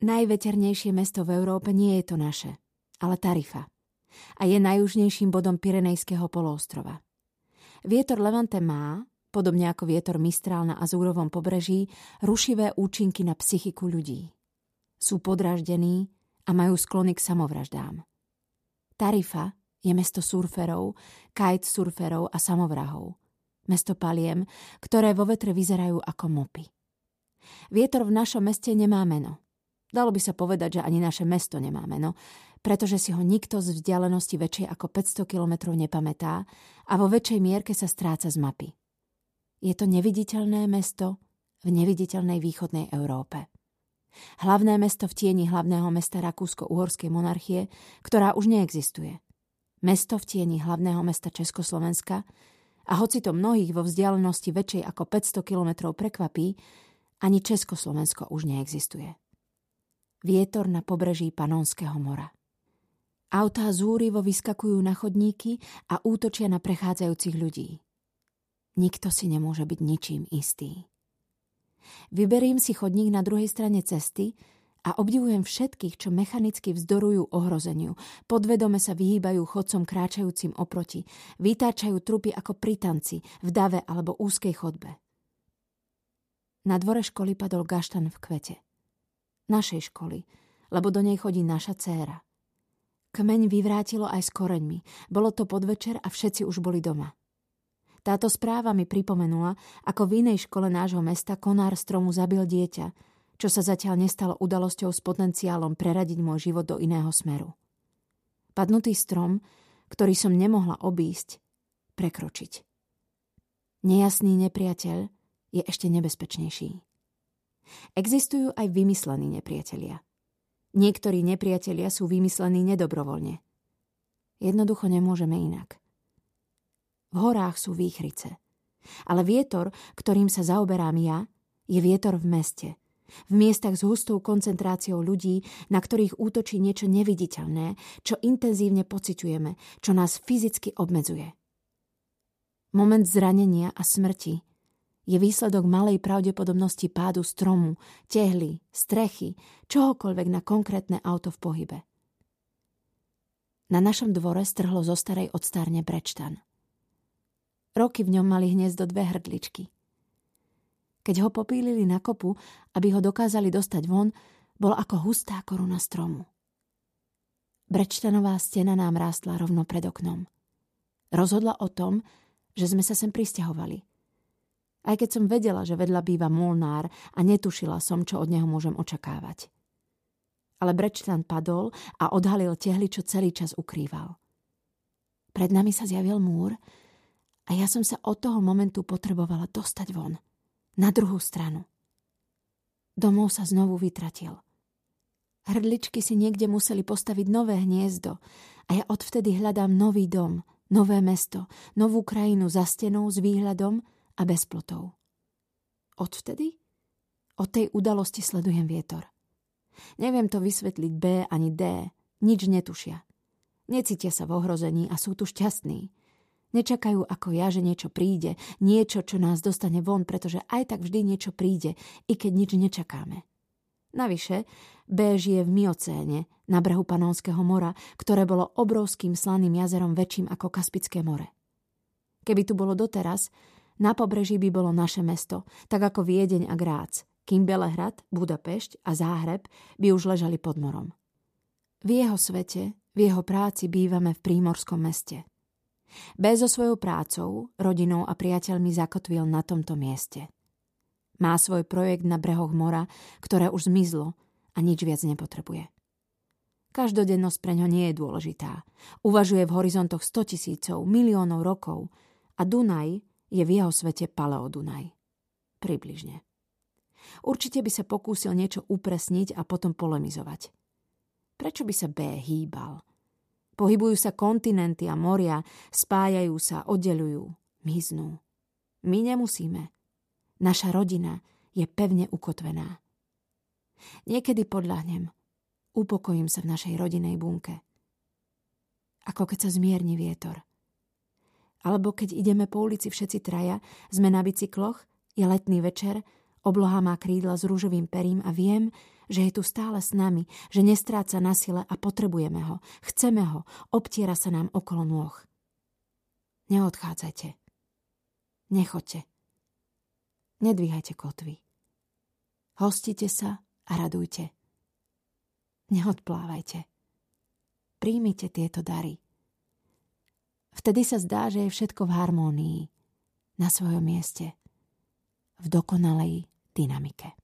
Najveternejšie mesto v Európe nie je to naše, ale Tarifa. A je najjužnejším bodom Pirenejského poloostrova. Vietor Levante má, podobne ako vietor Mistral na Azúrovom pobreží, rušivé účinky na psychiku ľudí. Sú podráždení a majú sklony k samovraždám. Tarifa je mesto surferov, kitesurferov a samovrahov. Mesto paliem, ktoré vo vetre vyzerajú ako mopy. Vietor v našom meste nemá meno. Dalo by sa povedať, že ani naše mesto nemá meno, pretože si ho nikto z vzdialenosti väčšej ako 500 kilometrov nepamätá a vo väčšej mierke sa stráca z mapy. Je to neviditeľné mesto v neviditeľnej východnej Európe. Hlavné mesto v tieni hlavného mesta Rakúsko-Uhorskej monarchie, ktorá už neexistuje. Mesto v tieni hlavného mesta Československa a hoci to mnohých vo vzdialenosti väčšej ako 500 kilometrov prekvapí, ani Československo už neexistuje. Vietor na pobreží Panonského mora. Autá zúrivo vyskakujú na chodníky a útočia na prechádzajúcich ľudí. Nikto si nemôže byť ničím istý. Vyberím si chodník na druhej strane cesty a obdivujem všetkých, čo mechanicky vzdorujú ohrozeniu, podvedome sa vyhýbajú chodcom kráčajúcim oproti, vytáčajú trupy ako pri tanci, v dave alebo úzkej chodbe. Na dvore školy padol gaštan v kvete našej školy, lebo do nej chodí naša dcéra. Kmeň vyvrátilo aj s koreňmi. Bolo to podvečer a všetci už boli doma. Táto správa mi pripomenula, ako v inej škole nášho mesta konár stromu zabil dieťa, čo sa zatiaľ nestalo udalosťou s potenciálom preradiť môj život do iného smeru. Padnutý strom, ktorý som nemohla obísť, prekročiť. Nejasný nepriateľ je ešte nebezpečnejší. Existujú aj vymyslení nepriatelia. Niektorí nepriatelia sú vymyslení nedobrovoľne. Jednoducho nemôžeme inak. V horách sú výchrice. Ale vietor, ktorým sa zaoberám ja, je vietor v meste. V miestach s hustou koncentráciou ľudí, na ktorých útočí niečo neviditeľné, čo intenzívne pociťujeme, čo nás fyzicky obmedzuje. Moment zranenia a smrti je výsledok malej pravdepodobnosti pádu stromu, tehly, strechy, čohokoľvek na konkrétne auto v pohybe. Na našom dvore strhlo zo starej odstárne brečtan. Roky v ňom mali hniezdo dve hrdličky. Keď ho popílili na kopu, aby ho dokázali dostať von, bol ako hustá koruna stromu. Brečtanová stena nám rástla rovno pred oknom. Rozhodla o tom, že sme sa sem pristahovali – aj keď som vedela, že vedľa býva molnár a netušila som, čo od neho môžem očakávať. Ale Brečtan padol a odhalil tehly, čo celý čas ukrýval. Pred nami sa zjavil múr a ja som sa od toho momentu potrebovala dostať von. Na druhú stranu. Domov sa znovu vytratil. Hrdličky si niekde museli postaviť nové hniezdo a ja odvtedy hľadám nový dom, nové mesto, novú krajinu za stenou s výhľadom, a bez plotov. Odvtedy? Od tej udalosti sledujem vietor. Neviem to vysvetliť B ani D, nič netušia. Necítia sa v ohrození a sú tu šťastní. Nečakajú ako ja, že niečo príde, niečo, čo nás dostane von, pretože aj tak vždy niečo príde, i keď nič nečakáme. Navyše, B žije v Miocéne, na brehu Panónskeho mora, ktoré bolo obrovským slaným jazerom väčším ako Kaspické more. Keby tu bolo doteraz, na pobreží by bolo naše mesto, tak ako Viedeň a Grác, kým Belehrad, Budapešť a Záhreb by už ležali pod morom. V jeho svete, v jeho práci bývame v prímorskom meste. Bez so svojou prácou, rodinou a priateľmi zakotvil na tomto mieste. Má svoj projekt na brehoch mora, ktoré už zmizlo a nič viac nepotrebuje. Každodennosť pre ňo nie je dôležitá. Uvažuje v horizontoch 100 tisícov, miliónov rokov a Dunaj, je v jeho svete Paleodunaj. Približne. Určite by sa pokúsil niečo upresniť a potom polemizovať. Prečo by sa B hýbal? Pohybujú sa kontinenty a moria, spájajú sa, oddelujú, miznú. My nemusíme. Naša rodina je pevne ukotvená. Niekedy podľahnem. Upokojím sa v našej rodinej bunke. Ako keď sa zmierni vietor – alebo keď ideme po ulici všetci traja, sme na bicykloch, je letný večer, Obloha má krídla s rúžovým perím a viem, že je tu stále s nami, že nestráca na sile a potrebujeme ho. Chceme ho, obtiera sa nám okolo nôh. Neodchádzajte. Nechoďte. Nedvíhajte kotvy. Hostite sa a radujte. Neodplávajte. Príjmite tieto dary. Vtedy sa zdá, že je všetko v harmónii, na svojom mieste, v dokonalej dynamike.